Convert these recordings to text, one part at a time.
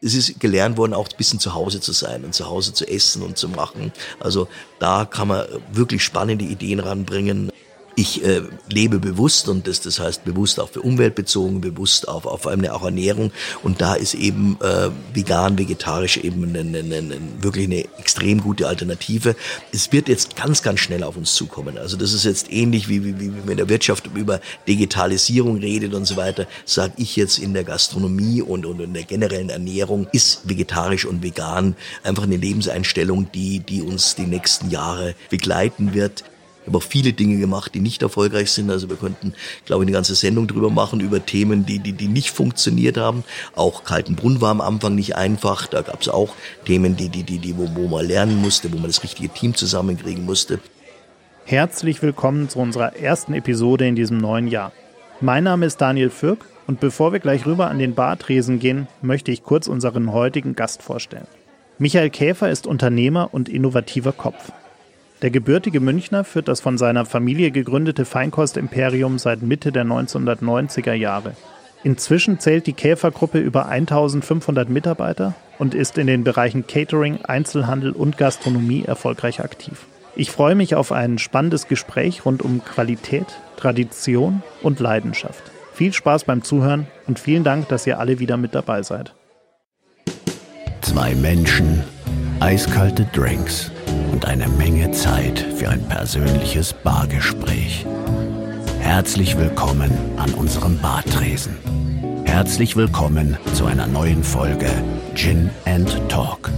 es ist gelernt worden, auch ein bisschen zu Hause zu sein und zu Hause zu essen und zu machen. Also da kann man wirklich spannende Ideen ranbringen ich äh, lebe bewusst und das, das heißt bewusst auch für Umwelt bezogen, bewusst auf, auf eine auch Ernährung und da ist eben äh, vegan, vegetarisch eben eine, eine, eine, wirklich eine extrem gute Alternative. Es wird jetzt ganz, ganz schnell auf uns zukommen. Also das ist jetzt ähnlich wie, wie, wie in der Wirtschaft über Digitalisierung redet und so weiter, sage ich jetzt in der Gastronomie und, und in der generellen Ernährung ist vegetarisch und vegan einfach eine Lebenseinstellung, die, die uns die nächsten Jahre begleiten wird habe auch viele Dinge gemacht, die nicht erfolgreich sind. Also wir könnten, glaube ich, eine ganze Sendung drüber machen, über Themen, die, die, die nicht funktioniert haben. Auch Kaltenbrunn war am Anfang nicht einfach. Da gab es auch Themen, die, die, die, die, wo, wo man lernen musste, wo man das richtige Team zusammenkriegen musste. Herzlich willkommen zu unserer ersten Episode in diesem neuen Jahr. Mein Name ist Daniel Fürk und bevor wir gleich rüber an den Bartresen gehen, möchte ich kurz unseren heutigen Gast vorstellen. Michael Käfer ist Unternehmer und innovativer Kopf. Der gebürtige Münchner führt das von seiner Familie gegründete Feinkostimperium seit Mitte der 1990er Jahre. Inzwischen zählt die Käfergruppe über 1500 Mitarbeiter und ist in den Bereichen Catering, Einzelhandel und Gastronomie erfolgreich aktiv. Ich freue mich auf ein spannendes Gespräch rund um Qualität, Tradition und Leidenschaft. Viel Spaß beim Zuhören und vielen Dank, dass ihr alle wieder mit dabei seid. Zwei Menschen, eiskalte Drinks und eine Menge Zeit für ein persönliches Bargespräch. Herzlich willkommen an unserem Bartresen. Herzlich willkommen zu einer neuen Folge Gin and Talk.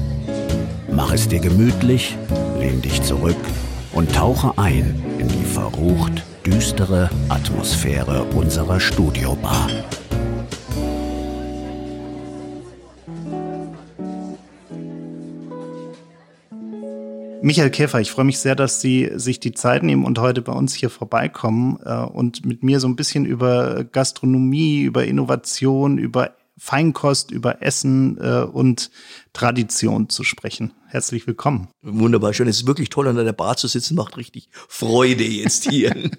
Mach es dir gemütlich, lehn dich zurück und tauche ein in die verrucht düstere Atmosphäre unserer Studiobar. Michael Käfer, ich freue mich sehr, dass Sie sich die Zeit nehmen und heute bei uns hier vorbeikommen äh, und mit mir so ein bisschen über Gastronomie, über Innovation, über Feinkost, über Essen äh, und Tradition zu sprechen. Herzlich willkommen. Wunderbar, schön. Es ist wirklich toll, an der Bar zu sitzen, macht richtig Freude jetzt hier.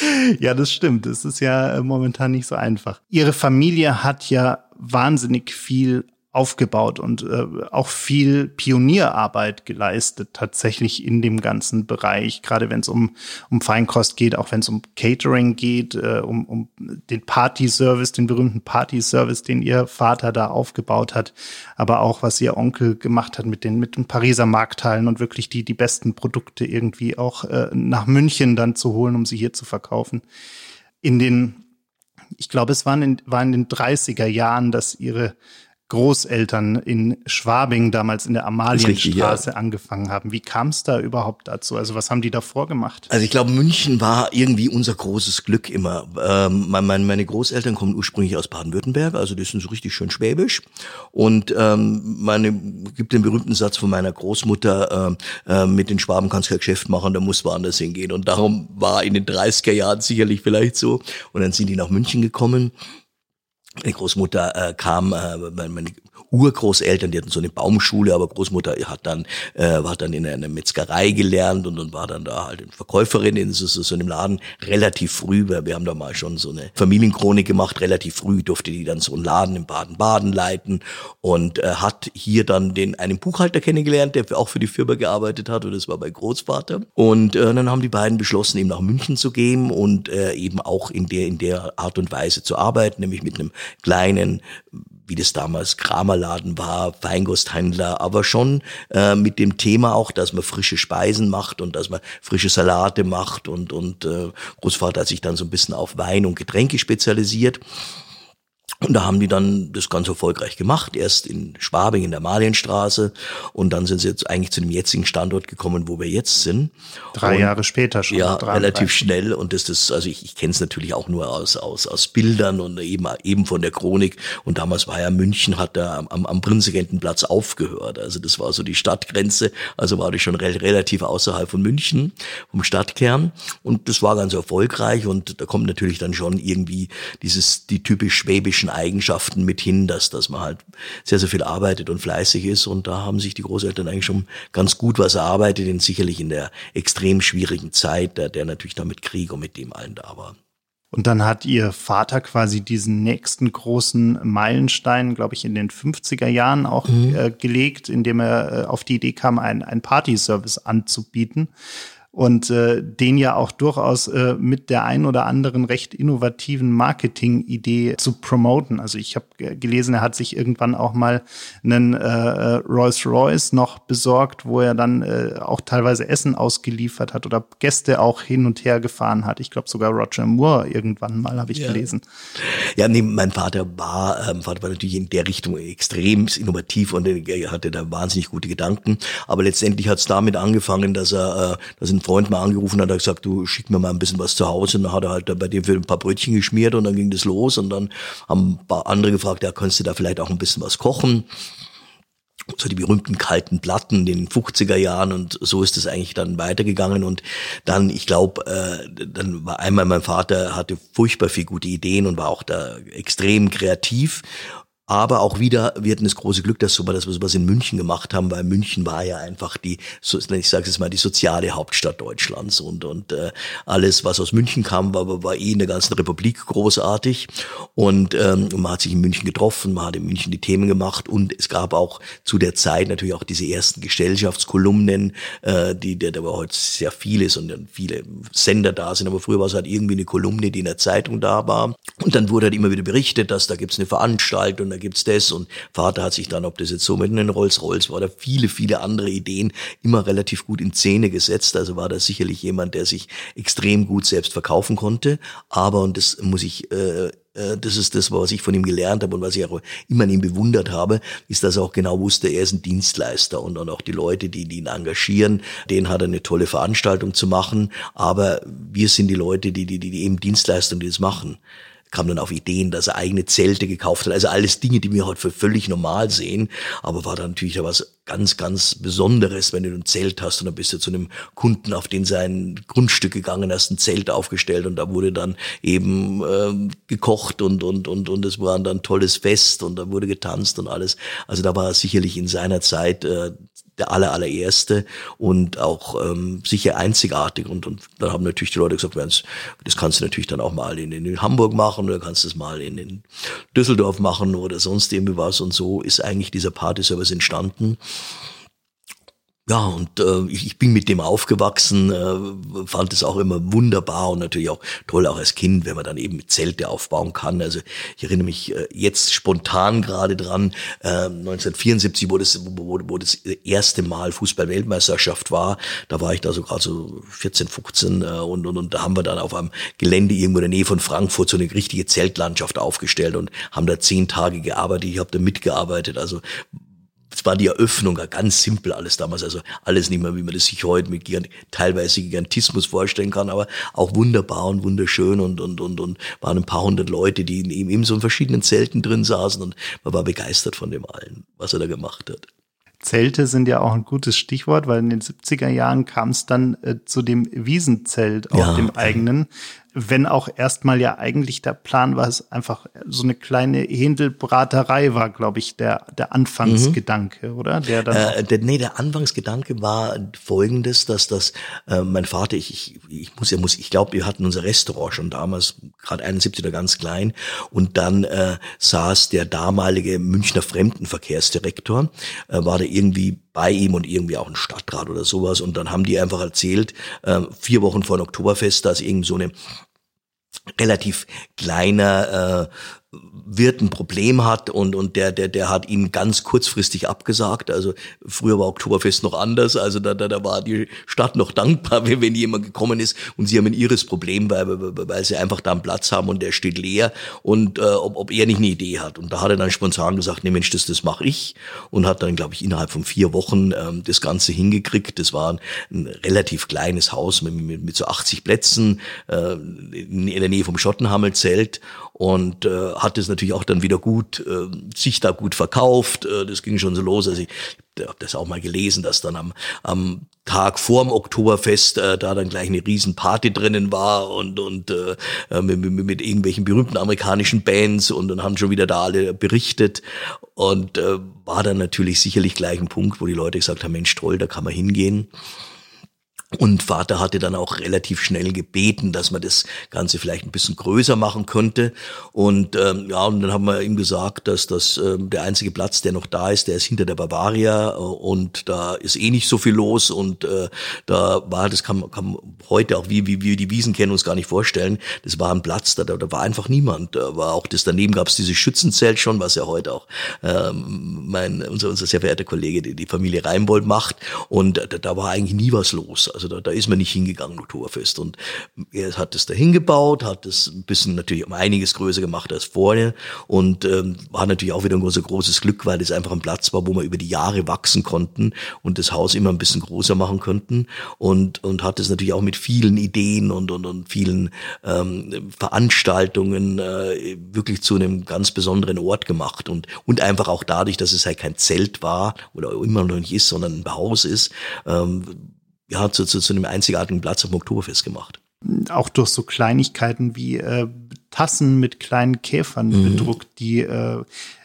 ja, das stimmt. Es ist ja äh, momentan nicht so einfach. Ihre Familie hat ja wahnsinnig viel aufgebaut und äh, auch viel Pionierarbeit geleistet tatsächlich in dem ganzen Bereich, gerade wenn es um, um Feinkost geht, auch wenn es um Catering geht, äh, um, um den Party-Service, den berühmten Party-Service, den ihr Vater da aufgebaut hat, aber auch was ihr Onkel gemacht hat mit den, mit den Pariser Markthallen und wirklich die, die besten Produkte irgendwie auch äh, nach München dann zu holen, um sie hier zu verkaufen. In den ich glaube, es waren in, war in den 30er Jahren, dass ihre Großeltern in Schwabing damals in der Amalienstraße ja. angefangen haben. Wie kam es da überhaupt dazu? Also was haben die davor gemacht? Also ich glaube, München war irgendwie unser großes Glück immer. Ähm, meine, meine Großeltern kommen ursprünglich aus Baden-Württemberg, also die sind so richtig schön schwäbisch. Und ähm, meine gibt den berühmten Satz von meiner Großmutter, äh, mit den Schwaben kannst du kein Geschäft machen, da muss woanders hingehen. Und darum war in den 30er Jahren sicherlich vielleicht so. Und dann sind die nach München gekommen meine Großmutter äh, kam, äh, meine Urgroßeltern, die hatten so eine Baumschule, aber Großmutter hat dann, äh, hat dann in einer Metzgerei gelernt und, und war dann da halt Verkäuferin in so, so einem Laden relativ früh, weil wir haben da mal schon so eine Familienchronik gemacht, relativ früh durfte die dann so einen Laden in Baden-Baden leiten und äh, hat hier dann den einen Buchhalter kennengelernt, der auch für die Firma gearbeitet hat und das war mein Großvater. Und äh, dann haben die beiden beschlossen, eben nach München zu gehen und äh, eben auch in der in der Art und Weise zu arbeiten, nämlich mit einem kleinen wie das damals Kramerladen war, Feingusthändler, aber schon äh, mit dem Thema auch, dass man frische Speisen macht und dass man frische Salate macht und und äh, Großvater hat sich dann so ein bisschen auf Wein und Getränke spezialisiert und da haben die dann das ganz erfolgreich gemacht. Erst in Schwabing in der Malienstraße und dann sind sie jetzt eigentlich zu dem jetzigen Standort gekommen, wo wir jetzt sind. Drei und, Jahre später schon. Ja, relativ schnell. Und das ist, also ich, ich kenne es natürlich auch nur aus, aus, aus Bildern und eben, eben von der Chronik. Und damals war ja München, hat da am, am Prinzengentenplatz aufgehört. Also das war so die Stadtgrenze. Also war das schon re relativ außerhalb von München, vom Stadtkern. Und das war ganz erfolgreich. Und da kommt natürlich dann schon irgendwie dieses, die typisch schwäbischen Eigenschaften mit hin, dass, dass man halt sehr, sehr viel arbeitet und fleißig ist. Und da haben sich die Großeltern eigentlich schon ganz gut was erarbeitet, denn sicherlich in der extrem schwierigen Zeit, der, der natürlich da mit Krieg und mit dem allen da war. Und dann hat ihr Vater quasi diesen nächsten großen Meilenstein, glaube ich, in den 50er Jahren auch mhm. äh, gelegt, indem er äh, auf die Idee kam, einen Party-Service anzubieten und äh, den ja auch durchaus äh, mit der ein oder anderen recht innovativen Marketing-Idee zu promoten. Also ich habe gelesen, er hat sich irgendwann auch mal einen äh, Rolls-Royce noch besorgt, wo er dann äh, auch teilweise Essen ausgeliefert hat oder Gäste auch hin und her gefahren hat. Ich glaube sogar Roger Moore irgendwann mal habe ich ja. gelesen. Ja, nee, mein Vater war, ähm, Vater war natürlich in der Richtung extrem innovativ und er hatte da wahnsinnig gute Gedanken. Aber letztendlich hat es damit angefangen, dass er, äh, dass ein Freund mal angerufen hat, hat gesagt, du schick mir mal ein bisschen was zu Hause. Und dann hat er halt bei dem für ein paar Brötchen geschmiert und dann ging das los. Und dann haben ein paar andere gefragt, ja, kannst du da vielleicht auch ein bisschen was kochen? so die berühmten kalten Platten in den 50er Jahren und so ist es eigentlich dann weitergegangen und dann, ich glaube, äh, dann war einmal mein Vater hatte furchtbar viel gute Ideen und war auch da extrem kreativ aber auch wieder, wir hatten das große Glück, dass, wir, sowas in München gemacht haben, weil München war ja einfach die, ich sage es mal, die soziale Hauptstadt Deutschlands und, und äh, alles, was aus München kam, war, war eh in der ganzen Republik großartig. Und ähm, man hat sich in München getroffen, man hat in München die Themen gemacht und es gab auch zu der Zeit natürlich auch diese ersten Gesellschaftskolumnen, äh, die, der, da war heute sehr vieles und dann viele Sender da sind, aber früher war es halt irgendwie eine Kolumne, die in der Zeitung da war. Und dann wurde halt immer wieder berichtet, dass da gibt's eine Veranstaltung, da gibt's das und Vater hat sich dann, ob das jetzt so mit einem Rolls-Royce war oder viele, viele andere Ideen, immer relativ gut in Szene gesetzt. Also war da sicherlich jemand, der sich extrem gut selbst verkaufen konnte. Aber, und das muss ich äh, äh das ist das, was ich von ihm gelernt habe und was ich auch immer an ihm bewundert habe, ist, dass er auch genau wusste, er ist ein Dienstleister und dann auch die Leute, die, die ihn engagieren, denen hat er eine tolle Veranstaltung zu machen. Aber wir sind die Leute, die, die, die eben Dienstleistungen, die das machen kam dann auf Ideen, dass er eigene Zelte gekauft hat. Also alles Dinge, die wir heute für völlig normal sehen. Aber war dann natürlich da was ganz, ganz Besonderes, wenn du ein Zelt hast und dann bist du zu einem Kunden auf den sein Grundstück gegangen, hast ein Zelt aufgestellt und da wurde dann eben äh, gekocht und, und, und, und es war dann ein tolles Fest und da wurde getanzt und alles. Also da war er sicherlich in seiner Zeit äh, der aller, allererste und auch ähm, sicher einzigartig. Und, und dann haben natürlich die Leute gesagt, das kannst du natürlich dann auch mal in, in Hamburg machen oder kannst du es mal in, in Düsseldorf machen oder sonst irgendwie was. Und so ist eigentlich dieser Party-Service entstanden. Ja, und äh, ich, ich bin mit dem aufgewachsen, äh, fand es auch immer wunderbar und natürlich auch toll, auch als Kind, wenn man dann eben Zelte aufbauen kann. Also ich erinnere mich äh, jetzt spontan gerade dran, äh, 1974, wo das, wo, wo das erste Mal Fußball-Weltmeisterschaft war, da war ich da so gerade so 14, 15 äh, und, und, und da haben wir dann auf einem Gelände irgendwo in der Nähe von Frankfurt so eine richtige Zeltlandschaft aufgestellt und haben da zehn Tage gearbeitet. Ich habe da mitgearbeitet, also es war die Eröffnung, ganz simpel alles damals, also alles nicht mehr, wie man das sich heute mit Gigant teilweise Gigantismus vorstellen kann, aber auch wunderbar und wunderschön und, und, und, und waren ein paar hundert Leute, die in, eben so in verschiedenen Zelten drin saßen und man war begeistert von dem allen, was er da gemacht hat. Zelte sind ja auch ein gutes Stichwort, weil in den 70er Jahren kam es dann äh, zu dem Wiesenzelt auf ja. dem eigenen wenn auch erstmal ja eigentlich der Plan war, es einfach so eine kleine Händelbraterei war, glaube ich, der, der Anfangsgedanke, mhm. oder? Der, dann äh, der, nee, der Anfangsgedanke war folgendes, dass das, äh, mein Vater, ich, ich, ich muss ja, muss, ich glaube, wir hatten unser Restaurant schon damals, gerade 71 oder ganz klein, und dann äh, saß der damalige Münchner Fremdenverkehrsdirektor, äh, war da irgendwie bei ihm und irgendwie auch ein Stadtrat oder sowas. Und dann haben die einfach erzählt, äh, vier Wochen vor dem Oktoberfest, dass irgend so eine relativ kleiner äh, Wirt ein Problem hat und, und der, der, der hat ihn ganz kurzfristig abgesagt. Also früher war Oktoberfest noch anders. Also da, da, da war die Stadt noch dankbar, wenn, wenn jemand gekommen ist und sie haben ein ihres Problem, weil, weil sie einfach da einen Platz haben und der steht leer und äh, ob, ob er nicht eine Idee hat. Und da hat er dann spontan gesagt, nee Mensch, das, das mache ich und hat dann, glaube ich, innerhalb von vier Wochen ähm, das Ganze hingekriegt. Das war ein, ein relativ kleines Haus mit, mit, mit so 80 Plätzen äh, in der Nähe vom Schottenhammelzelt und äh, hat es natürlich auch dann wieder gut, äh, sich da gut verkauft. Äh, das ging schon so los. Also ich habe das auch mal gelesen, dass dann am, am Tag vorm Oktoberfest äh, da dann gleich eine riesen Party drinnen war und und äh, mit, mit, mit irgendwelchen berühmten amerikanischen Bands und dann haben schon wieder da alle berichtet und äh, war dann natürlich sicherlich gleich ein Punkt, wo die Leute gesagt haben, Mensch toll, da kann man hingehen. Und Vater hatte dann auch relativ schnell gebeten, dass man das Ganze vielleicht ein bisschen größer machen könnte. Und ähm, ja, und dann haben wir ihm gesagt, dass das ähm, der einzige Platz, der noch da ist, der ist hinter der Bavaria äh, und da ist eh nicht so viel los. Und äh, da war, das kann, kann heute auch, wie, wie wir die Wiesen kennen, uns gar nicht vorstellen. Das war ein Platz, da, da war einfach niemand. Da war auch das daneben gab es dieses Schützenzelt schon, was ja heute auch ähm, mein unser, unser sehr verehrter Kollege, die, die Familie Reinbold macht. Und da, da war eigentlich nie was los. Also da, da ist man nicht hingegangen, Oktoberfest. Und er hat es da hingebaut, hat es ein bisschen natürlich um einiges größer gemacht als vorher und ähm, war natürlich auch wieder ein großes, großes Glück, weil es einfach ein Platz war, wo wir über die Jahre wachsen konnten und das Haus immer ein bisschen größer machen könnten und, und hat es natürlich auch mit vielen Ideen und, und, und vielen ähm, Veranstaltungen äh, wirklich zu einem ganz besonderen Ort gemacht und, und einfach auch dadurch, dass es halt kein Zelt war oder immer noch nicht ist, sondern ein Haus ist, ähm, ja, zu, zu, zu einem einzigartigen Platz auf dem Oktoberfest gemacht. Auch durch so Kleinigkeiten wie äh, Tassen mit kleinen Käfern mhm. bedruckt, die äh,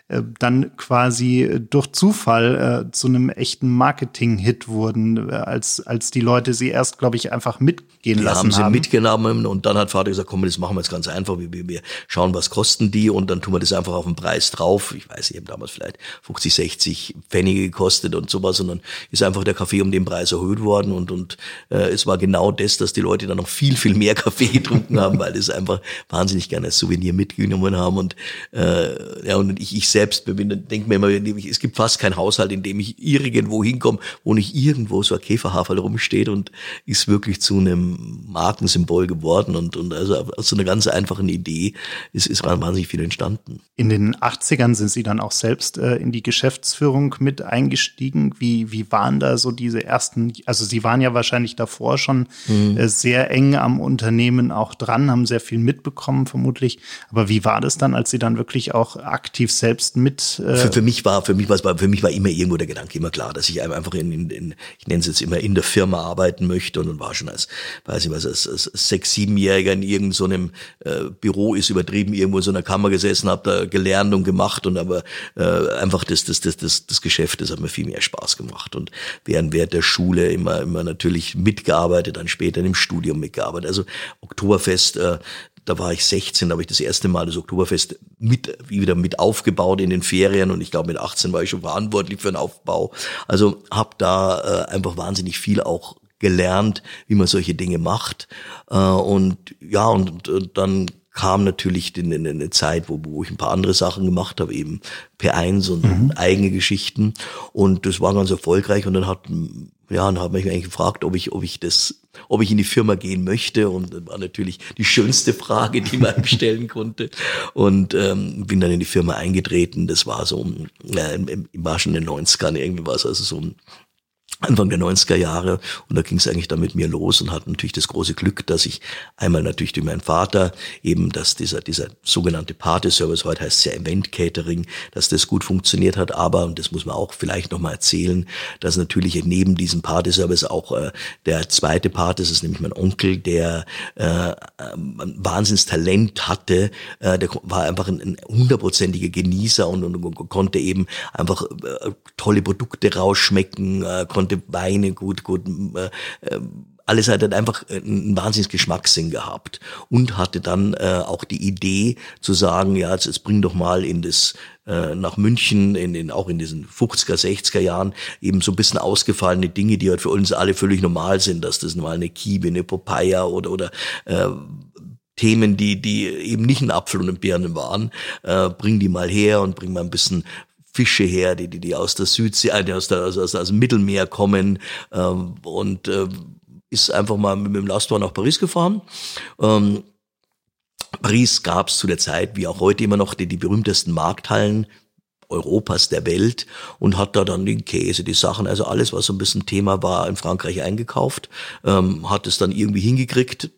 äh, dann quasi durch Zufall äh, zu einem echten Marketing-Hit wurden, äh, als, als die Leute sie erst, glaube ich, einfach mitgehen die lassen haben. sie haben. mitgenommen und dann hat Vater gesagt, komm, das machen wir jetzt ganz einfach. Wir, wir, wir schauen, was kosten die und dann tun wir das einfach auf den Preis drauf. Ich weiß, ich habe damals vielleicht 50, 60 Pfennige gekostet und sowas und dann ist einfach der Kaffee um den Preis erhöht worden und, und äh, es war genau das, dass die Leute dann noch viel, viel mehr Kaffee getrunken haben, weil das einfach wahnsinnig gerne als Souvenir mitgenommen haben und äh, ja, und ich, ich selbst selbst denke mir immer, es gibt fast keinen Haushalt, in dem ich irgendwo hinkomme, wo nicht irgendwo so ein Käferhaferl rumsteht und ist wirklich zu einem Markensymbol geworden und, und also aus so einer ganz einfachen Idee ist, ist wahnsinnig viel entstanden. In den 80ern sind Sie dann auch selbst äh, in die Geschäftsführung mit eingestiegen. Wie, wie waren da so diese ersten, also Sie waren ja wahrscheinlich davor schon mhm. äh, sehr eng am Unternehmen auch dran, haben sehr viel mitbekommen vermutlich. Aber wie war das dann, als Sie dann wirklich auch aktiv selbst selbst mit. Äh für, für mich war, für mich war, für mich war immer irgendwo der Gedanke immer klar, dass ich einfach in, in, in ich nenne es jetzt immer in der Firma arbeiten möchte und, und war schon als, weiß ich was, als, als sechs, siebenjähriger in irgendeinem so äh, Büro ist übertrieben irgendwo in so einer Kammer gesessen, habe da gelernt und gemacht und aber äh, einfach das, das, das, das, das Geschäft, das hat mir viel mehr Spaß gemacht und während während der Schule immer, immer natürlich mitgearbeitet, dann später im Studium mitgearbeitet. Also Oktoberfest, äh, da war ich 16, da habe ich das erste Mal das Oktoberfest mit, wieder mit aufgebaut in den Ferien und ich glaube mit 18 war ich schon verantwortlich für den Aufbau. Also habe da äh, einfach wahnsinnig viel auch gelernt, wie man solche Dinge macht. Äh, und ja, und, und dann kam natürlich in, in eine Zeit, wo, wo ich ein paar andere Sachen gemacht habe, eben P1 und mhm. eigene Geschichten. Und das war ganz erfolgreich. Und dann hat, ja, dann hat mich eigentlich gefragt, ob ich, ob ich das ob ich in die Firma gehen möchte. Und das war natürlich die schönste Frage, die man stellen konnte. Und ähm, bin dann in die Firma eingetreten. Das war so, äh, war schon in den 90ern irgendwie was, also so Anfang der 90er Jahre und da ging es eigentlich dann mit mir los und hatte natürlich das große Glück, dass ich einmal natürlich durch meinen Vater eben, dass dieser dieser sogenannte Party-Service, heute heißt es ja Event-Catering, dass das gut funktioniert hat, aber, und das muss man auch vielleicht nochmal erzählen, dass natürlich neben diesem Party-Service auch äh, der zweite Part ist, ist nämlich mein Onkel, der äh, ein Wahnsinnstalent hatte, äh, der war einfach ein hundertprozentiger Genießer und, und, und, konnte eben einfach äh, tolle Produkte rausschmecken, äh, konnte konnte Weine gut, gut, äh, äh, alles hat dann einfach einen wahnsinnigen Geschmackssinn gehabt und hatte dann äh, auch die Idee zu sagen, ja, jetzt, jetzt bring doch mal in das äh, nach München, in, in, auch in diesen 50er, 60er Jahren, eben so ein bisschen ausgefallene Dinge, die halt für uns alle völlig normal sind, dass das mal eine Kiebe, eine Popeye oder, oder äh, Themen, die, die eben nicht ein Apfel und ein Birnen waren, äh, bring die mal her und bring mal ein bisschen Fische her, die, die, die aus der Südsee, äh, aus, der, aus, aus, aus dem Mittelmeer kommen ähm, und äh, ist einfach mal mit dem Lastwagen nach Paris gefahren. Ähm, Paris gab es zu der Zeit, wie auch heute immer noch, die, die berühmtesten Markthallen Europas, der Welt und hat da dann den Käse, die Sachen, also alles, was so ein bisschen Thema war, in Frankreich eingekauft, ähm, hat es dann irgendwie hingekriegt,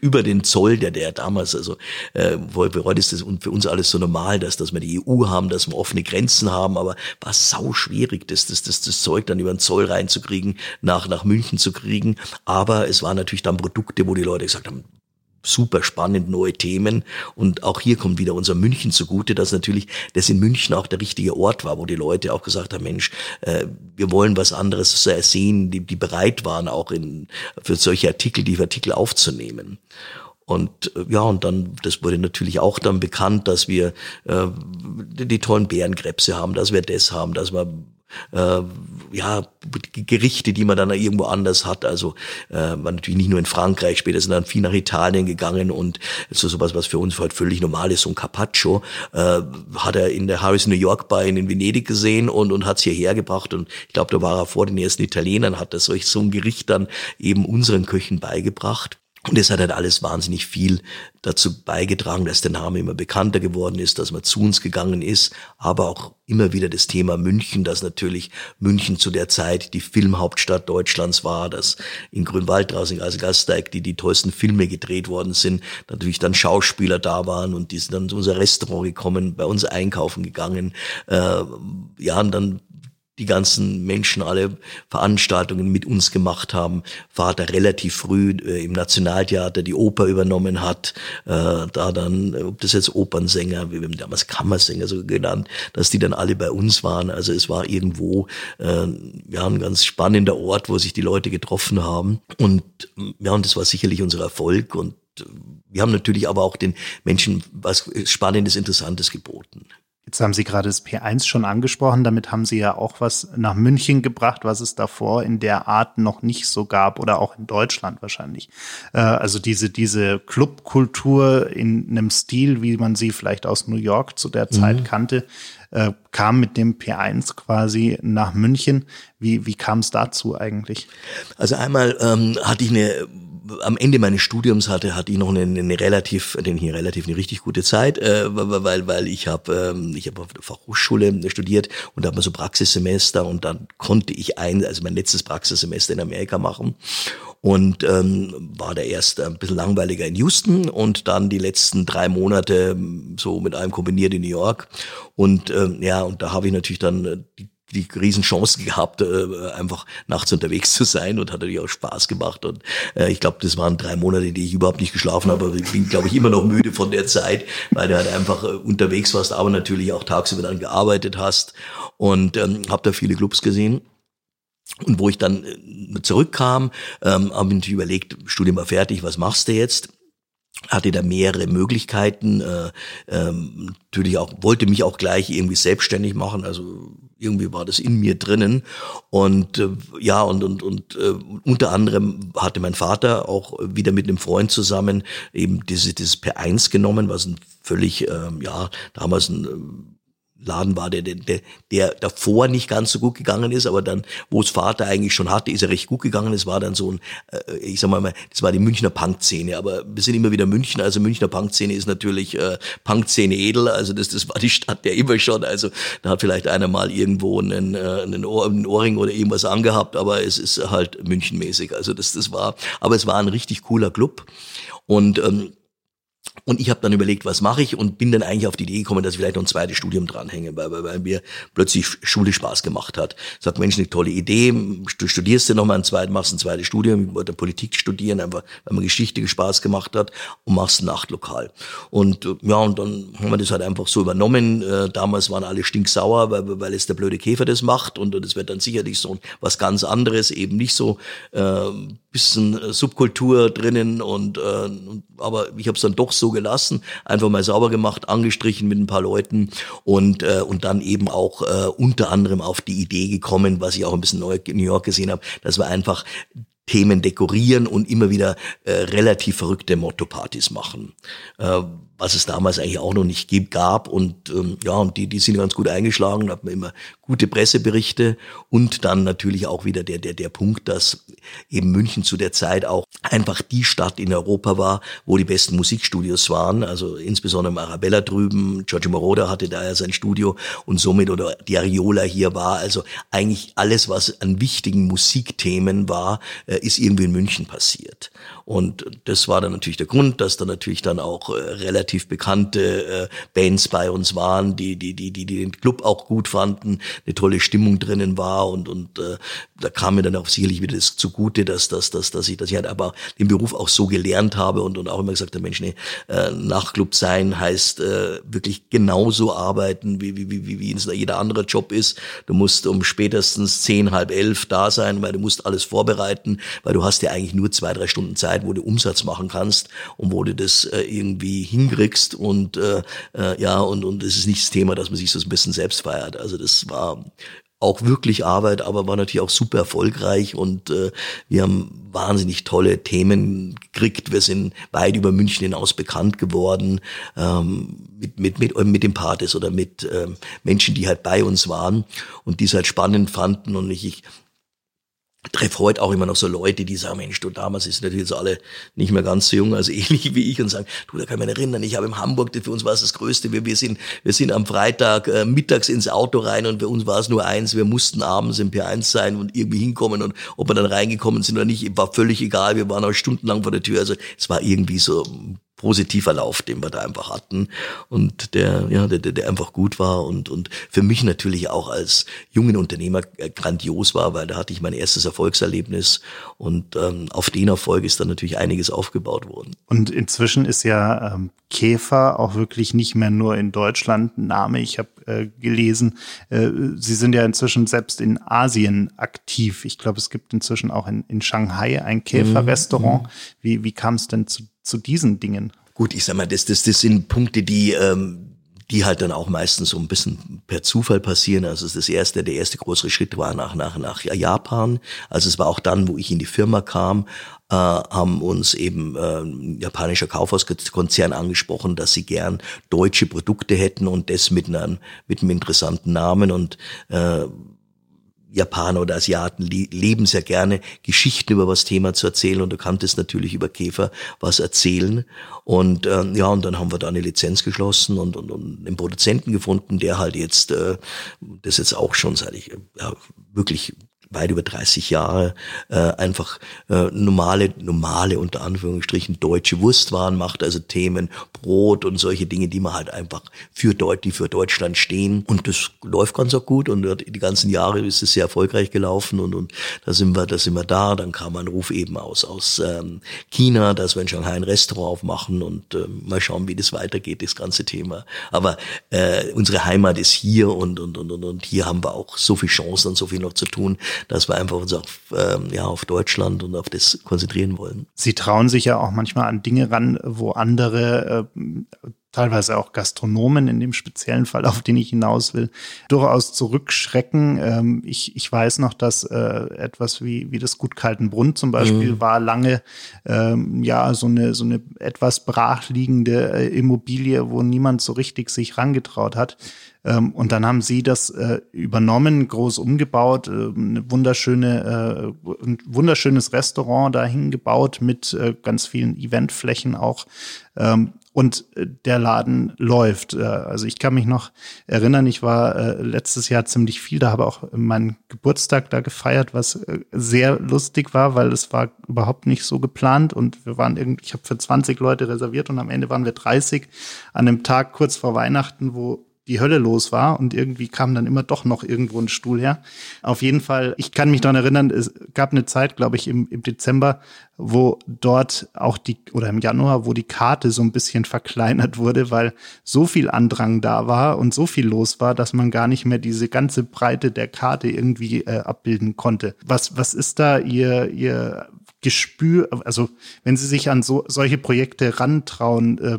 über den Zoll, der der damals, also äh, heute ist das für uns alles so normal, dass, dass wir die EU haben, dass wir offene Grenzen haben, aber war sau schwierig, das, das, das, das Zeug dann über den Zoll reinzukriegen, nach, nach München zu kriegen. Aber es waren natürlich dann Produkte, wo die Leute gesagt haben, super spannend, neue Themen. Und auch hier kommt wieder unser München zugute, dass natürlich das in München auch der richtige Ort war, wo die Leute auch gesagt haben, Mensch, äh, wir wollen was anderes sehen, die, die bereit waren, auch in, für solche Artikel, die Artikel aufzunehmen. Und äh, ja, und dann, das wurde natürlich auch dann bekannt, dass wir äh, die, die tollen Bärenkrebse haben, dass wir das haben, dass wir äh, ja, Gerichte, die man dann irgendwo anders hat. Also äh, man natürlich nicht nur in Frankreich, später sind dann viel nach Italien gegangen und so sowas, was für uns heute völlig normal ist, so ein Carpaccio, äh, hat er in der Harris New York bei in Venedig gesehen und, und hat es hierher gebracht. Und ich glaube, da war er vor den ersten Italienern, hat er solch so ein Gericht dann eben unseren Köchen beigebracht. Und es hat halt alles wahnsinnig viel dazu beigetragen, dass der Name immer bekannter geworden ist, dass man zu uns gegangen ist, aber auch immer wieder das Thema München, dass natürlich München zu der Zeit die Filmhauptstadt Deutschlands war, dass in Grünwald draußen als Gasteig die die tollsten Filme gedreht worden sind, natürlich dann Schauspieler da waren und die sind dann zu unser Restaurant gekommen, bei uns einkaufen gegangen, äh, ja und dann die ganzen Menschen alle Veranstaltungen mit uns gemacht haben. Vater relativ früh äh, im Nationaltheater die Oper übernommen hat, äh, da dann, ob das jetzt Opernsänger, wir haben damals Kammersänger so genannt, dass die dann alle bei uns waren. Also es war irgendwo äh, ja ein ganz spannender Ort, wo sich die Leute getroffen haben. Und ja, und das war sicherlich unser Erfolg und äh, wir haben natürlich aber auch den Menschen was Spannendes, Interessantes geboten. Jetzt haben Sie gerade das P1 schon angesprochen. Damit haben Sie ja auch was nach München gebracht, was es davor in der Art noch nicht so gab oder auch in Deutschland wahrscheinlich. Äh, also diese, diese Clubkultur in einem Stil, wie man sie vielleicht aus New York zu der Zeit mhm. kannte, äh, kam mit dem P1 quasi nach München. Wie, wie kam es dazu eigentlich? Also einmal ähm, hatte ich eine am Ende meines Studiums hatte hatte ich noch eine, eine relativ, denn hier relativ eine richtig gute Zeit, äh, weil weil ich habe ähm, ich habe auf der Fachhochschule studiert und da hat man so Praxissemester und dann konnte ich ein, also mein letztes Praxissemester in Amerika machen und ähm, war der erst ein bisschen langweiliger in Houston und dann die letzten drei Monate so mit einem kombiniert in New York und ähm, ja und da habe ich natürlich dann äh, die die Riesenchance gehabt, äh, einfach nachts unterwegs zu sein und hat natürlich auch Spaß gemacht. Und äh, ich glaube, das waren drei Monate, die ich überhaupt nicht geschlafen habe. Aber ich bin, glaube ich, immer noch müde von der Zeit, weil du halt einfach äh, unterwegs warst, aber natürlich auch tagsüber dann gearbeitet hast. Und ähm, habe da viele Clubs gesehen. Und wo ich dann äh, zurückkam, ähm, habe ich überlegt, Studium war fertig, was machst du jetzt? Hatte da mehrere Möglichkeiten, äh, ähm, natürlich auch, wollte mich auch gleich irgendwie selbstständig machen, also irgendwie war das in mir drinnen. Und äh, ja und und und äh, unter anderem hatte mein Vater auch wieder mit einem Freund zusammen eben diese, dieses P1 genommen, was ein völlig ähm, ja damals ein Laden war, der, der, der davor nicht ganz so gut gegangen ist, aber dann, wo es Vater eigentlich schon hatte, ist er recht gut gegangen. Es war dann so ein, äh, ich sag mal, das war die Münchner Punk-Szene, aber wir sind immer wieder München, also Münchner Punk-Szene ist natürlich äh, Punk-Szene edel, also das, das war die Stadt der immer schon, also da hat vielleicht einer mal irgendwo einen, äh, einen, Ohr, einen Ohrring oder irgendwas angehabt, aber es ist halt Münchenmäßig, also das, das war, aber es war ein richtig cooler Club. Und ähm, und ich habe dann überlegt, was mache ich und bin dann eigentlich auf die Idee gekommen, dass ich vielleicht noch ein zweites Studium dranhänge, weil, weil, weil mir plötzlich Schule Spaß gemacht hat. Sagt, Mensch, eine tolle Idee, du studierst ja nochmal ein zweites, machst ein zweites Studium, ich wollte Politik studieren, einfach weil mir Geschichte Spaß gemacht hat und machst ein Nachtlokal. Und ja, und dann haben wir das halt einfach so übernommen. Äh, damals waren alle stinksauer, weil, weil es der blöde Käfer das macht und das wird dann sicherlich so was ganz anderes, eben nicht so äh, bisschen Subkultur drinnen und äh, aber ich habe es dann doch so gelassen, einfach mal sauber gemacht, angestrichen mit ein paar Leuten und äh, und dann eben auch äh, unter anderem auf die Idee gekommen, was ich auch ein bisschen in New York gesehen habe, dass wir einfach Themen dekorieren und immer wieder äh, relativ verrückte Motto-Partys machen. Äh, was es damals eigentlich auch noch nicht gab. Und ähm, ja, und die, die sind ganz gut eingeschlagen, da hat man immer gute Presseberichte und dann natürlich auch wieder der, der, der Punkt, dass eben München zu der Zeit auch einfach die Stadt in Europa war, wo die besten Musikstudios waren. Also insbesondere Arabella drüben, Giorgio Moroder hatte da ja sein Studio und somit oder die Ariola hier war. Also eigentlich alles, was an wichtigen Musikthemen war, äh, ist irgendwie in München passiert. Und das war dann natürlich der Grund, dass da natürlich dann auch äh, relativ bekannte äh, Bands bei uns waren, die, die, die, die, die den Club auch gut fanden, eine tolle Stimmung drinnen war und, und äh, da kam mir dann auch sicherlich wieder das zugute, dass, dass, dass, dass ich, dass ich halt aber den Beruf auch so gelernt habe und, und auch immer gesagt habe, Mensch, nee, äh, Nachtclub sein heißt äh, wirklich genauso arbeiten, wie, wie, wie, wie jeder andere Job ist. Du musst um spätestens zehn, halb elf da sein, weil du musst alles vorbereiten, weil du hast ja eigentlich nur zwei, drei Stunden Zeit, wo du Umsatz machen kannst und wo du das äh, irgendwie hinkriegst und äh, äh, ja, und, und das ist nicht das Thema, dass man sich so ein bisschen selbst feiert. Also das war auch wirklich Arbeit, aber war natürlich auch super erfolgreich und äh, wir haben wahnsinnig tolle Themen gekriegt. Wir sind weit über München hinaus bekannt geworden ähm, mit, mit, mit, mit dem Partys oder mit ähm, Menschen, die halt bei uns waren und die es halt spannend fanden und ich, ich treffe heute auch immer noch so Leute, die sagen, Mensch, du, damals ist natürlich jetzt alle nicht mehr ganz so jung, also ähnlich wie ich und sagen, du, da kann ich mich erinnern, ich habe in Hamburg, für uns war es das Größte, wir, wir sind, wir sind am Freitag äh, mittags ins Auto rein und für uns war es nur eins, wir mussten abends im P1 sein und irgendwie hinkommen und ob wir dann reingekommen sind oder nicht, war völlig egal, wir waren auch stundenlang vor der Tür, also es war irgendwie so positiver Lauf, den wir da einfach hatten und der, ja, der, der einfach gut war und, und für mich natürlich auch als jungen Unternehmer grandios war, weil da hatte ich mein erstes Erfolgserlebnis und ähm, auf den Erfolg ist dann natürlich einiges aufgebaut worden. Und inzwischen ist ja ähm, Käfer auch wirklich nicht mehr nur in Deutschland ein Name. Ich habe äh, gelesen, äh, Sie sind ja inzwischen selbst in Asien aktiv. Ich glaube, es gibt inzwischen auch in, in Shanghai ein Käferrestaurant. Mhm. Wie, wie kam es denn zu zu diesen Dingen? Gut, ich sag mal, das, das, das sind Punkte, die, ähm, die halt dann auch meistens so ein bisschen per Zufall passieren. Also das erste, der erste größere Schritt war nach, nach, nach Japan. Also es war auch dann, wo ich in die Firma kam, äh, haben uns eben äh, japanischer Kaufhauskonzern angesprochen, dass sie gern deutsche Produkte hätten und das mit einem, mit einem interessanten Namen und äh, Japaner oder Asiaten leben sehr gerne, Geschichten über was Thema zu erzählen und du kanntest natürlich über Käfer was erzählen. Und ähm, ja, und dann haben wir da eine Lizenz geschlossen und, und, und einen Produzenten gefunden, der halt jetzt, äh, das jetzt auch schon seit ich ja, wirklich weit über 30 Jahre äh, einfach äh, normale, normale unter Anführungsstrichen deutsche Wurstwaren macht, also Themen Brot und solche Dinge, die man halt einfach für Deut die für Deutschland stehen. Und das läuft ganz auch gut und die ganzen Jahre ist es sehr erfolgreich gelaufen und, und da sind wir, da sind wir da. Dann kam ein Ruf eben aus, aus ähm, China, dass wir in Shanghai ein Restaurant aufmachen und äh, mal schauen, wie das weitergeht, das ganze Thema. Aber äh, unsere Heimat ist hier und, und, und, und, und hier haben wir auch so viel Chancen und so viel noch zu tun, dass wir einfach uns auf, ähm, ja, auf Deutschland und auf das konzentrieren wollen. Sie trauen sich ja auch manchmal an Dinge ran, wo andere äh, teilweise auch Gastronomen in dem speziellen Fall, auf den ich hinaus will, durchaus zurückschrecken. Ähm, ich, ich weiß noch, dass äh, etwas wie, wie das Gut Kaltenbrunn zum Beispiel mhm. war lange ähm, ja so eine, so eine etwas brachliegende äh, Immobilie, wo niemand so richtig sich rangetraut hat. Ähm, und dann haben sie das äh, übernommen, groß umgebaut, äh, eine wunderschöne, äh, ein wunderschönes Restaurant dahin gebaut mit äh, ganz vielen Eventflächen auch. Und äh, der Laden läuft. Äh, also ich kann mich noch erinnern, ich war äh, letztes Jahr ziemlich viel, da habe auch meinen Geburtstag da gefeiert, was sehr lustig war, weil es war überhaupt nicht so geplant und wir waren irgendwie, ich habe für 20 Leute reserviert und am Ende waren wir 30 an einem Tag kurz vor Weihnachten, wo die Hölle los war und irgendwie kam dann immer doch noch irgendwo ein Stuhl her. Auf jeden Fall, ich kann mich daran erinnern, es gab eine Zeit, glaube ich, im, im Dezember, wo dort auch die, oder im Januar, wo die Karte so ein bisschen verkleinert wurde, weil so viel Andrang da war und so viel los war, dass man gar nicht mehr diese ganze Breite der Karte irgendwie äh, abbilden konnte. Was, was ist da Ihr, Ihr Gespür, also wenn Sie sich an so, solche Projekte rantrauen, äh,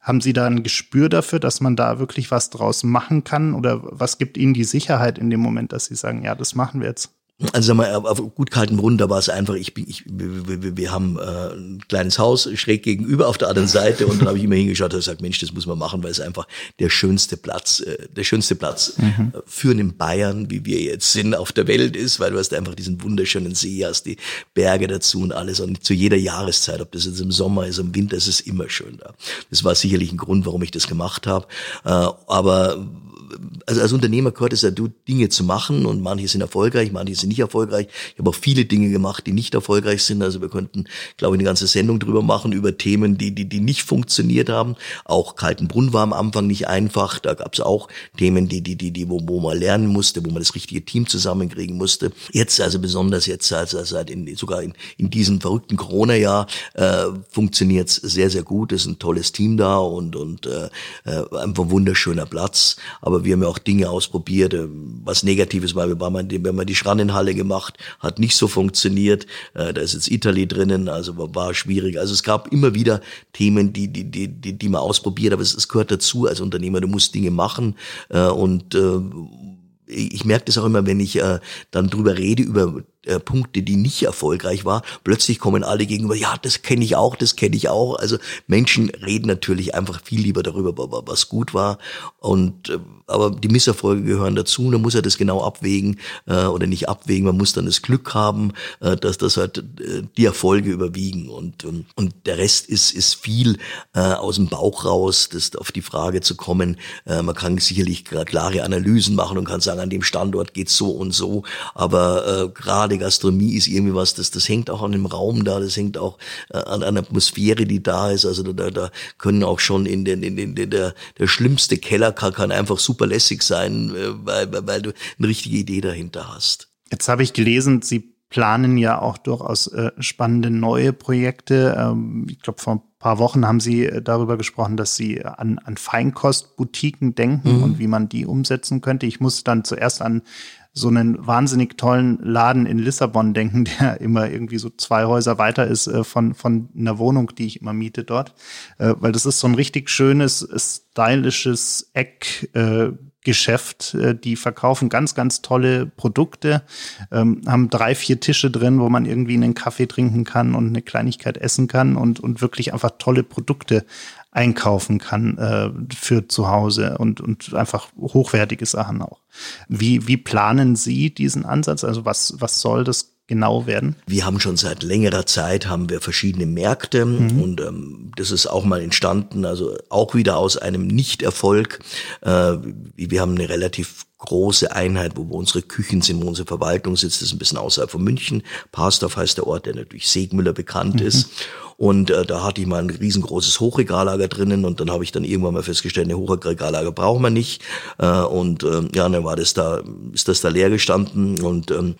haben Sie da ein Gespür dafür, dass man da wirklich was draus machen kann? Oder was gibt Ihnen die Sicherheit in dem Moment, dass Sie sagen, ja, das machen wir jetzt? Also sag mal, auf gut kalten Brunnen, da war es einfach, ich bin, ich, wir, wir haben äh, ein kleines Haus schräg gegenüber auf der anderen Seite und dann habe ich immer hingeschaut und gesagt, Mensch, das muss man machen, weil es einfach der schönste Platz, äh, der schönste Platz mhm. für einen Bayern, wie wir jetzt sind, auf der Welt ist, weil du hast einfach diesen wunderschönen See, hast die Berge dazu und alles und zu jeder Jahreszeit, ob das jetzt im Sommer ist, im Winter, ist es immer schön da. Das war sicherlich ein Grund, warum ich das gemacht habe, äh, aber also als Unternehmer gehört es ja, du Dinge zu machen und manche sind erfolgreich, manche sind nicht erfolgreich. Ich habe auch viele Dinge gemacht, die nicht erfolgreich sind. Also wir könnten, glaube ich, eine ganze Sendung drüber machen, über Themen, die, die, die nicht funktioniert haben. Auch Kaltenbrunn war am Anfang nicht einfach. Da gab es auch Themen, die, die, die, die, wo, wo man lernen musste, wo man das richtige Team zusammenkriegen musste. Jetzt, also besonders jetzt, also seit in, sogar in, in diesem verrückten Corona-Jahr, äh, funktioniert es sehr, sehr gut. Es ist ein tolles Team da und, und äh, äh einfach wunderschöner Platz. Aber wir haben ja auch Dinge ausprobiert, äh, was Negatives war. Wir haben, wir haben die Schrannenhalle gemacht, hat nicht so funktioniert. Äh, da ist jetzt Italy drinnen, also war schwierig. Also es gab immer wieder Themen, die, die, die, die, die man ausprobiert, aber es, es gehört dazu als Unternehmer. Du musst Dinge machen äh, und äh, ich merke das auch immer, wenn ich äh, dann drüber rede, über äh, Punkte, die nicht erfolgreich war, plötzlich kommen alle gegenüber, ja, das kenne ich auch, das kenne ich auch. Also Menschen reden natürlich einfach viel lieber darüber, was gut war. Und äh, aber die Misserfolge gehören dazu. Da muss er das genau abwägen äh, oder nicht abwägen. Man muss dann das Glück haben, äh, dass das halt äh, die Erfolge überwiegen. Und und, und der Rest ist ist viel äh, aus dem Bauch raus, das auf die Frage zu kommen. Äh, man kann sicherlich klare Analysen machen und kann sagen, an dem Standort geht's so und so. Aber äh, gerade gerade Gastronomie ist irgendwie was, das, das hängt auch an dem Raum da, das hängt auch äh, an einer Atmosphäre, die da ist. Also da, da können auch schon in den, in den, der, der schlimmste Keller kann, kann einfach super lässig sein, äh, weil, weil, weil du eine richtige Idee dahinter hast. Jetzt habe ich gelesen, Sie planen ja auch durchaus äh, spannende neue Projekte. Ähm, ich glaube, vor ein paar Wochen haben Sie äh, darüber gesprochen, dass Sie an, an Feinkostboutiquen denken mhm. und wie man die umsetzen könnte. Ich muss dann zuerst an so einen wahnsinnig tollen Laden in Lissabon denken, der immer irgendwie so zwei Häuser weiter ist äh, von, von einer Wohnung, die ich immer miete dort. Äh, weil das ist so ein richtig schönes, stylisches Eck. Äh, Geschäft. Äh, die verkaufen ganz, ganz tolle Produkte, ähm, haben drei, vier Tische drin, wo man irgendwie einen Kaffee trinken kann und eine Kleinigkeit essen kann und, und wirklich einfach tolle Produkte einkaufen kann äh, für zu Hause und, und einfach hochwertige Sachen auch. Wie, wie planen Sie diesen Ansatz? Also was, was soll das genau werden? Wir haben schon seit längerer Zeit haben wir verschiedene Märkte mhm. und ähm, das ist auch mal entstanden, also auch wieder aus einem Nichterfolg. Äh, wir haben eine relativ große Einheit, wo unsere Küchen sind, wo unsere Verwaltung sitzt, das ist ein bisschen außerhalb von München. Parsdorf heißt der Ort, der natürlich Segmüller bekannt mhm. ist. Und äh, da hatte ich mal ein riesengroßes Hochregallager drinnen und dann habe ich dann irgendwann mal festgestellt, eine Hochregallager brauchen wir nicht. Äh, und äh, ja, dann war das da, ist das da leer gestanden und ähm,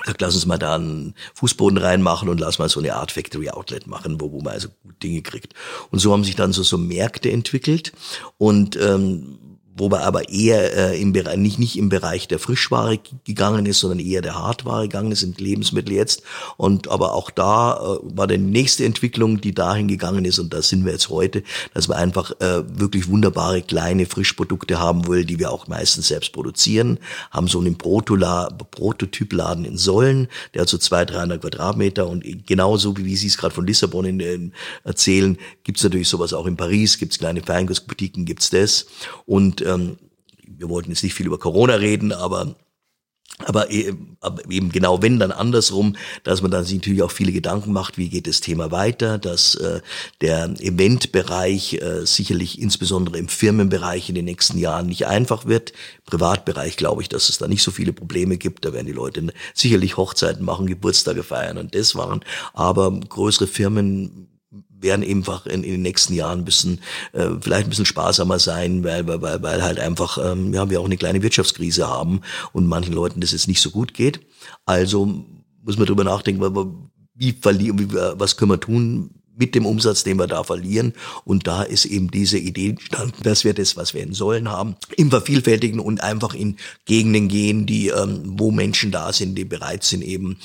gesagt, lass uns mal da einen Fußboden reinmachen und lass mal so eine Art Factory Outlet machen, wo, wo man also Dinge kriegt. Und so haben sich dann so, so Märkte entwickelt und ähm, wo man aber eher äh, im Bereich, nicht, nicht im Bereich der Frischware gegangen ist, sondern eher der Hartware gegangen ist, sind Lebensmittel jetzt. Und aber auch da äh, war die nächste Entwicklung, die dahin gegangen ist, und da sind wir jetzt heute, dass wir einfach äh, wirklich wunderbare kleine Frischprodukte haben wollen, die wir auch meistens selbst produzieren, haben so einen Protola Prototypladen in Sollen, der hat so zwei, 300 Quadratmeter und genauso wie, wie Sie es gerade von Lissabon in, in, erzählen, gibt's natürlich sowas auch in Paris, gibt's kleine Feinkostboutiquen, gibt's das. Und ähm, wir wollten jetzt nicht viel über Corona reden, aber aber eben genau wenn dann andersrum, dass man dann sich natürlich auch viele Gedanken macht, wie geht das Thema weiter, dass äh, der Eventbereich äh, sicherlich insbesondere im Firmenbereich in den nächsten Jahren nicht einfach wird. Privatbereich glaube ich, dass es da nicht so viele Probleme gibt. Da werden die Leute sicherlich Hochzeiten machen, Geburtstage feiern und das waren. Aber größere Firmen werden einfach in, in den nächsten Jahren ein bisschen, äh, vielleicht ein bisschen sparsamer sein, weil, weil, weil halt einfach, ähm, ja, wir auch eine kleine Wirtschaftskrise haben und manchen Leuten das jetzt nicht so gut geht. Also muss man drüber nachdenken, wie wie, was können wir tun mit dem Umsatz, den wir da verlieren. Und da ist eben diese Idee entstanden, dass wir das, was wir in Säulen haben, im Vervielfältigen und einfach in Gegenden gehen, die, ähm, wo Menschen da sind, die bereit sind, eben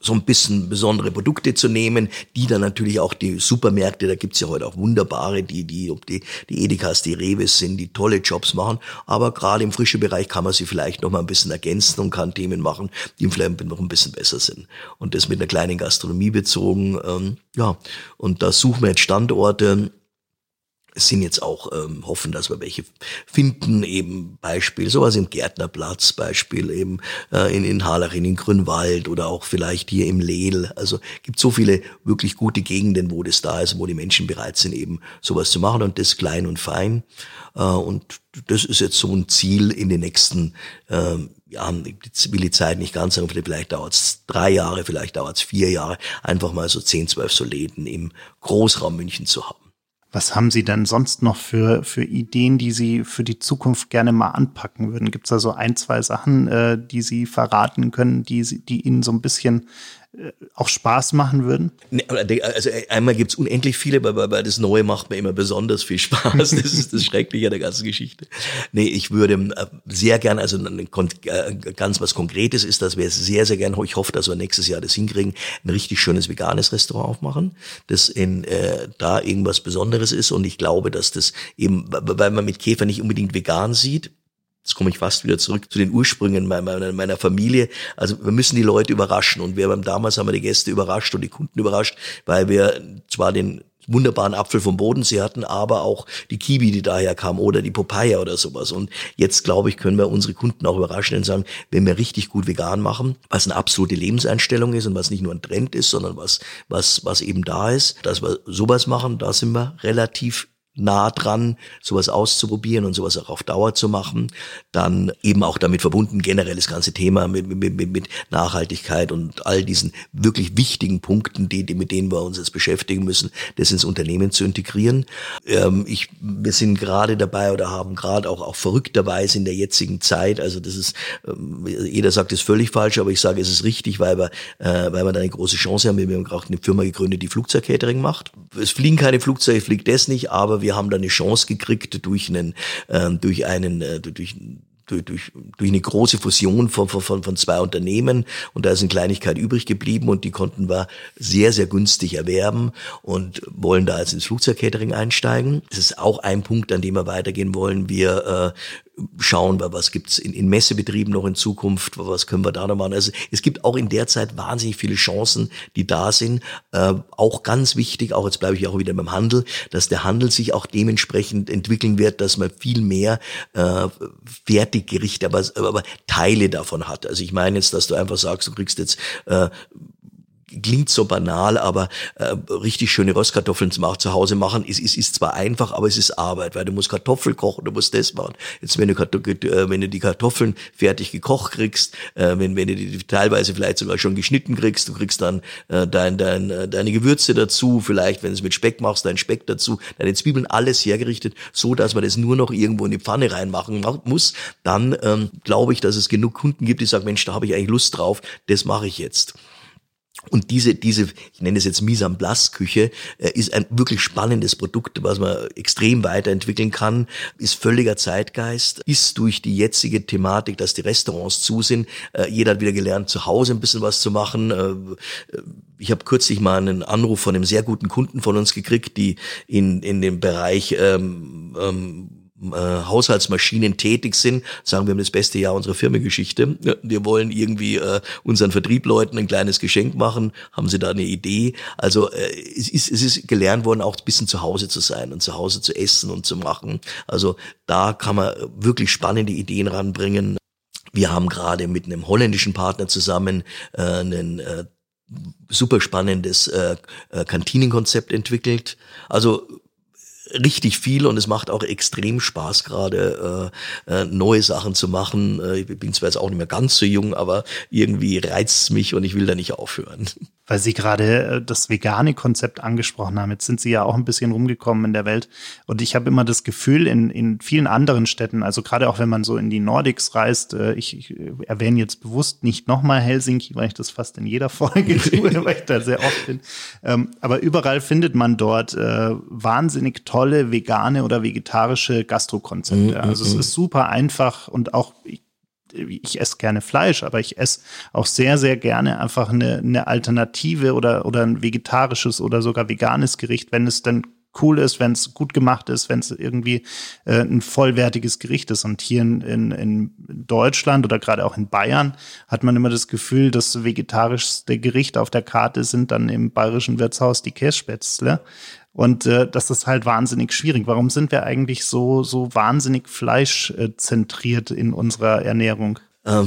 so ein bisschen besondere Produkte zu nehmen, die dann natürlich auch die Supermärkte, da gibt's ja heute auch wunderbare, die, die, ob die, die Edekas, die Reves sind, die tolle Jobs machen, aber gerade im frischen Bereich kann man sie vielleicht noch mal ein bisschen ergänzen und kann Themen machen, die vielleicht noch ein bisschen besser sind. Und das mit einer kleinen Gastronomie bezogen, ähm, ja, und da suchen wir jetzt Standorte, sind jetzt auch ähm, hoffen, dass wir welche finden, eben Beispiel, sowas im Gärtnerplatz, Beispiel eben äh, in, in Harlaching, in Grünwald oder auch vielleicht hier im Lehl. Also gibt so viele wirklich gute Gegenden, wo das da ist, wo die Menschen bereit sind, eben sowas zu machen und das klein und fein. Äh, und das ist jetzt so ein Ziel in den nächsten ähm, Jahren. Ich will die Zeit nicht ganz sagen, vielleicht dauert es drei Jahre, vielleicht dauert es vier Jahre, einfach mal so zehn, zwölf so Läden im Großraum München zu haben. Was haben Sie denn sonst noch für, für Ideen, die Sie für die Zukunft gerne mal anpacken würden? Gibt es da so ein, zwei Sachen, äh, die Sie verraten können, die, die Ihnen so ein bisschen auch Spaß machen würden? Also einmal gibt's unendlich viele, weil, weil das Neue macht mir immer besonders viel Spaß. Das ist das Schreckliche der ganzen Geschichte. Nee, ich würde äh, sehr gern, also äh, ganz was Konkretes ist, dass wir sehr, sehr gern, ich hoffe, dass wir nächstes Jahr das hinkriegen, ein richtig schönes veganes Restaurant aufmachen, das in äh, da irgendwas Besonderes ist. Und ich glaube, dass das eben, weil man mit Käfer nicht unbedingt vegan sieht, Jetzt komme ich fast wieder zurück zu den Ursprüngen meiner, meiner Familie. Also wir müssen die Leute überraschen. Und wir haben damals haben wir die Gäste überrascht und die Kunden überrascht, weil wir zwar den wunderbaren Apfel vom Bodensee hatten, aber auch die Kiwi, die daher kam oder die Papaya oder sowas. Und jetzt, glaube ich, können wir unsere Kunden auch überraschen und sagen, wenn wir richtig gut vegan machen, was eine absolute Lebenseinstellung ist und was nicht nur ein Trend ist, sondern was, was, was eben da ist, dass wir sowas machen, da sind wir relativ nah dran, sowas auszuprobieren und sowas auch auf Dauer zu machen. Dann eben auch damit verbunden generell das ganze Thema mit, mit, mit Nachhaltigkeit und all diesen wirklich wichtigen Punkten, die, die, mit denen wir uns jetzt beschäftigen müssen, das ins Unternehmen zu integrieren. Ähm, ich, wir sind gerade dabei oder haben gerade auch, auch verrückterweise in der jetzigen Zeit, also das ist, ähm, jeder sagt es völlig falsch, aber ich sage, es ist richtig, weil wir, äh, weil wir da eine große Chance haben. Wir haben gerade eine Firma gegründet, die Flugzeugcatering macht. Es fliegen keine Flugzeuge, fliegt das nicht, aber wir haben da eine Chance gekriegt durch einen, äh, durch einen, äh, durch durch, durch, eine große Fusion von, von, von zwei Unternehmen und da ist eine Kleinigkeit übrig geblieben und die konnten wir sehr, sehr günstig erwerben und wollen da jetzt ins Flugzeugcatering einsteigen. Das ist auch ein Punkt, an dem wir weitergehen wollen. Wir äh, schauen wir, was gibt's in, in Messebetrieben noch in Zukunft, was können wir da noch machen. Also es gibt auch in der Zeit wahnsinnig viele Chancen, die da sind. Äh, auch ganz wichtig, auch jetzt bleibe ich auch wieder beim Handel, dass der Handel sich auch dementsprechend entwickeln wird, dass man viel mehr äh, Fertiggerichte, aber, aber Teile davon hat. Also ich meine jetzt, dass du einfach sagst, du kriegst jetzt äh, klingt so banal, aber äh, richtig schöne Röstkartoffeln zum zu Hause machen, ist, ist, ist zwar einfach, aber es ist Arbeit, weil du musst Kartoffeln kochen, du musst das machen. Jetzt, wenn du, äh, wenn du die Kartoffeln fertig gekocht kriegst, äh, wenn, wenn du die teilweise vielleicht sogar schon geschnitten kriegst, du kriegst dann äh, dein, dein, äh, deine Gewürze dazu, vielleicht, wenn du es mit Speck machst, dein Speck dazu, deine Zwiebeln, alles hergerichtet, so dass man das nur noch irgendwo in die Pfanne reinmachen muss, dann ähm, glaube ich, dass es genug Kunden gibt, die sagen, Mensch, da habe ich eigentlich Lust drauf, das mache ich jetzt. Und diese, diese, ich nenne es jetzt Mise en place Küche, äh, ist ein wirklich spannendes Produkt, was man extrem weiterentwickeln kann, ist völliger Zeitgeist, ist durch die jetzige Thematik, dass die Restaurants zu sind, äh, jeder hat wieder gelernt, zu Hause ein bisschen was zu machen. Äh, ich habe kürzlich mal einen Anruf von einem sehr guten Kunden von uns gekriegt, die in, in dem Bereich ähm, ähm, äh, Haushaltsmaschinen tätig sind, sagen wir haben das beste Jahr unserer Firmengeschichte. Wir wollen irgendwie äh, unseren Vertriebleuten ein kleines Geschenk machen. Haben Sie da eine Idee? Also äh, es, ist, es ist gelernt worden, auch ein bisschen zu Hause zu sein und zu Hause zu essen und zu machen. Also da kann man wirklich spannende Ideen ranbringen. Wir haben gerade mit einem holländischen Partner zusammen äh, einen äh, super spannendes äh, äh Kantinenkonzept entwickelt. Also richtig viel und es macht auch extrem Spaß gerade äh, äh, neue Sachen zu machen. Äh, ich bin zwar jetzt auch nicht mehr ganz so jung, aber irgendwie reizt es mich und ich will da nicht aufhören weil Sie gerade äh, das vegane Konzept angesprochen haben. Jetzt sind Sie ja auch ein bisschen rumgekommen in der Welt. Und ich habe immer das Gefühl, in, in vielen anderen Städten, also gerade auch wenn man so in die Nordics reist, ich, ich erwähne jetzt bewusst nicht nochmal Helsinki, weil ich das fast in jeder Folge tue, weil ich da sehr oft bin. Ähm, aber überall findet man dort wahnsinnig tolle vegane oder vegetarische Gastrokonzepte. Mhm, also es mhm. ist super einfach und auch, ich ich esse gerne Fleisch, aber ich esse auch sehr, sehr gerne einfach eine, eine Alternative oder, oder ein vegetarisches oder sogar veganes Gericht, wenn es dann cool ist, wenn es gut gemacht ist, wenn es irgendwie äh, ein vollwertiges Gericht ist. Und hier in, in, in Deutschland oder gerade auch in Bayern hat man immer das Gefühl, das vegetarischste Gericht auf der Karte sind dann im bayerischen Wirtshaus die Kässpätzle. Und äh, das ist halt wahnsinnig schwierig. Warum sind wir eigentlich so, so wahnsinnig fleischzentriert in unserer Ernährung? Ähm,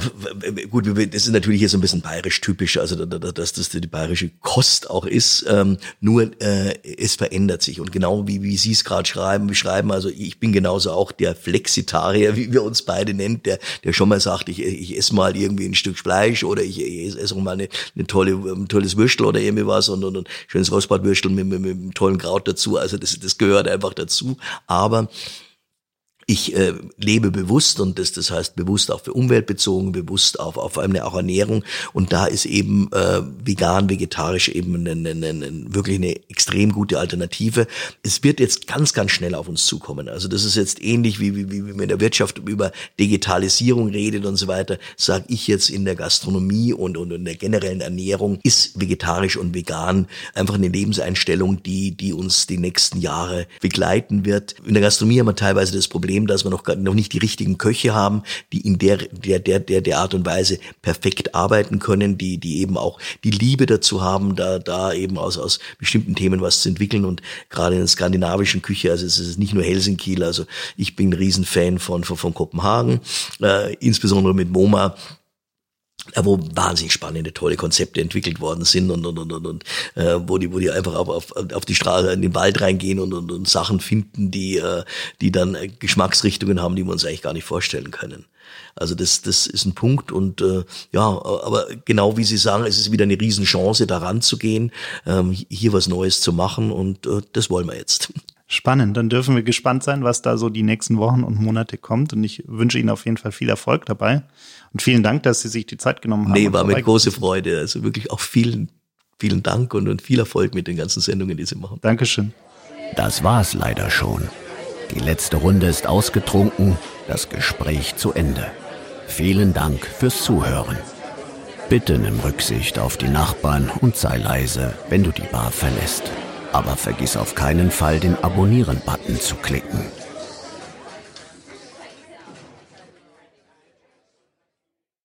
gut, das ist natürlich hier so ein bisschen bayerisch typisch, also dass das die bayerische Kost auch ist. Ähm, nur äh, es verändert sich und genau wie wie Sie es gerade schreiben, beschreiben. Also ich bin genauso auch der Flexitarier, wie wir uns beide nennen, der der schon mal sagt, ich, ich esse mal irgendwie ein Stück Fleisch oder ich, ich esse auch mal eine, eine tolle ein tolles Würstel oder irgendwie was und, und, und schönes Rostbratwürstel mit, mit, mit einem tollen Kraut dazu. Also das das gehört einfach dazu. Aber ich äh, lebe bewusst und das, das heißt bewusst auch für Umwelt bezogen, bewusst auf, auf eine auch Ernährung und da ist eben äh, vegan, vegetarisch eben eine, eine, eine, wirklich eine extrem gute Alternative. Es wird jetzt ganz, ganz schnell auf uns zukommen. Also das ist jetzt ähnlich wie, wie, wie man in der Wirtschaft über Digitalisierung redet und so weiter, sage ich jetzt in der Gastronomie und, und in der generellen Ernährung ist vegetarisch und vegan einfach eine Lebenseinstellung, die, die uns die nächsten Jahre begleiten wird. In der Gastronomie haben wir teilweise das Problem, Problem, dass wir noch, noch nicht die richtigen Köche haben, die in der, der, der, der, der Art und Weise perfekt arbeiten können, die, die eben auch die Liebe dazu haben, da, da eben aus, aus bestimmten Themen was zu entwickeln. Und gerade in der skandinavischen Küche, also es ist nicht nur Helsinki, also ich bin ein Riesenfan von, von, von Kopenhagen, äh, insbesondere mit MoMA, wo wahnsinnig spannende, tolle Konzepte entwickelt worden sind und, und, und, und, und äh, wo die, wo die einfach auf, auf, auf die Straße in den Wald reingehen und, und, und Sachen finden, die, äh, die dann Geschmacksrichtungen haben, die wir uns eigentlich gar nicht vorstellen können. Also das, das ist ein Punkt und äh, ja, aber genau wie Sie sagen, es ist wieder eine Riesenchance, da ranzugehen, ähm, hier was Neues zu machen und äh, das wollen wir jetzt. Spannend, dann dürfen wir gespannt sein, was da so die nächsten Wochen und Monate kommt und ich wünsche Ihnen auf jeden Fall viel Erfolg dabei. Und vielen Dank, dass Sie sich die Zeit genommen haben. Nee, war mit große Freude. Also wirklich auch vielen, vielen Dank und, und viel Erfolg mit den ganzen Sendungen, die Sie machen. Dankeschön. Das war's leider schon. Die letzte Runde ist ausgetrunken, das Gespräch zu Ende. Vielen Dank fürs Zuhören. Bitte nimm Rücksicht auf die Nachbarn und sei leise, wenn du die Bar verlässt. Aber vergiss auf keinen Fall, den Abonnieren-Button zu klicken.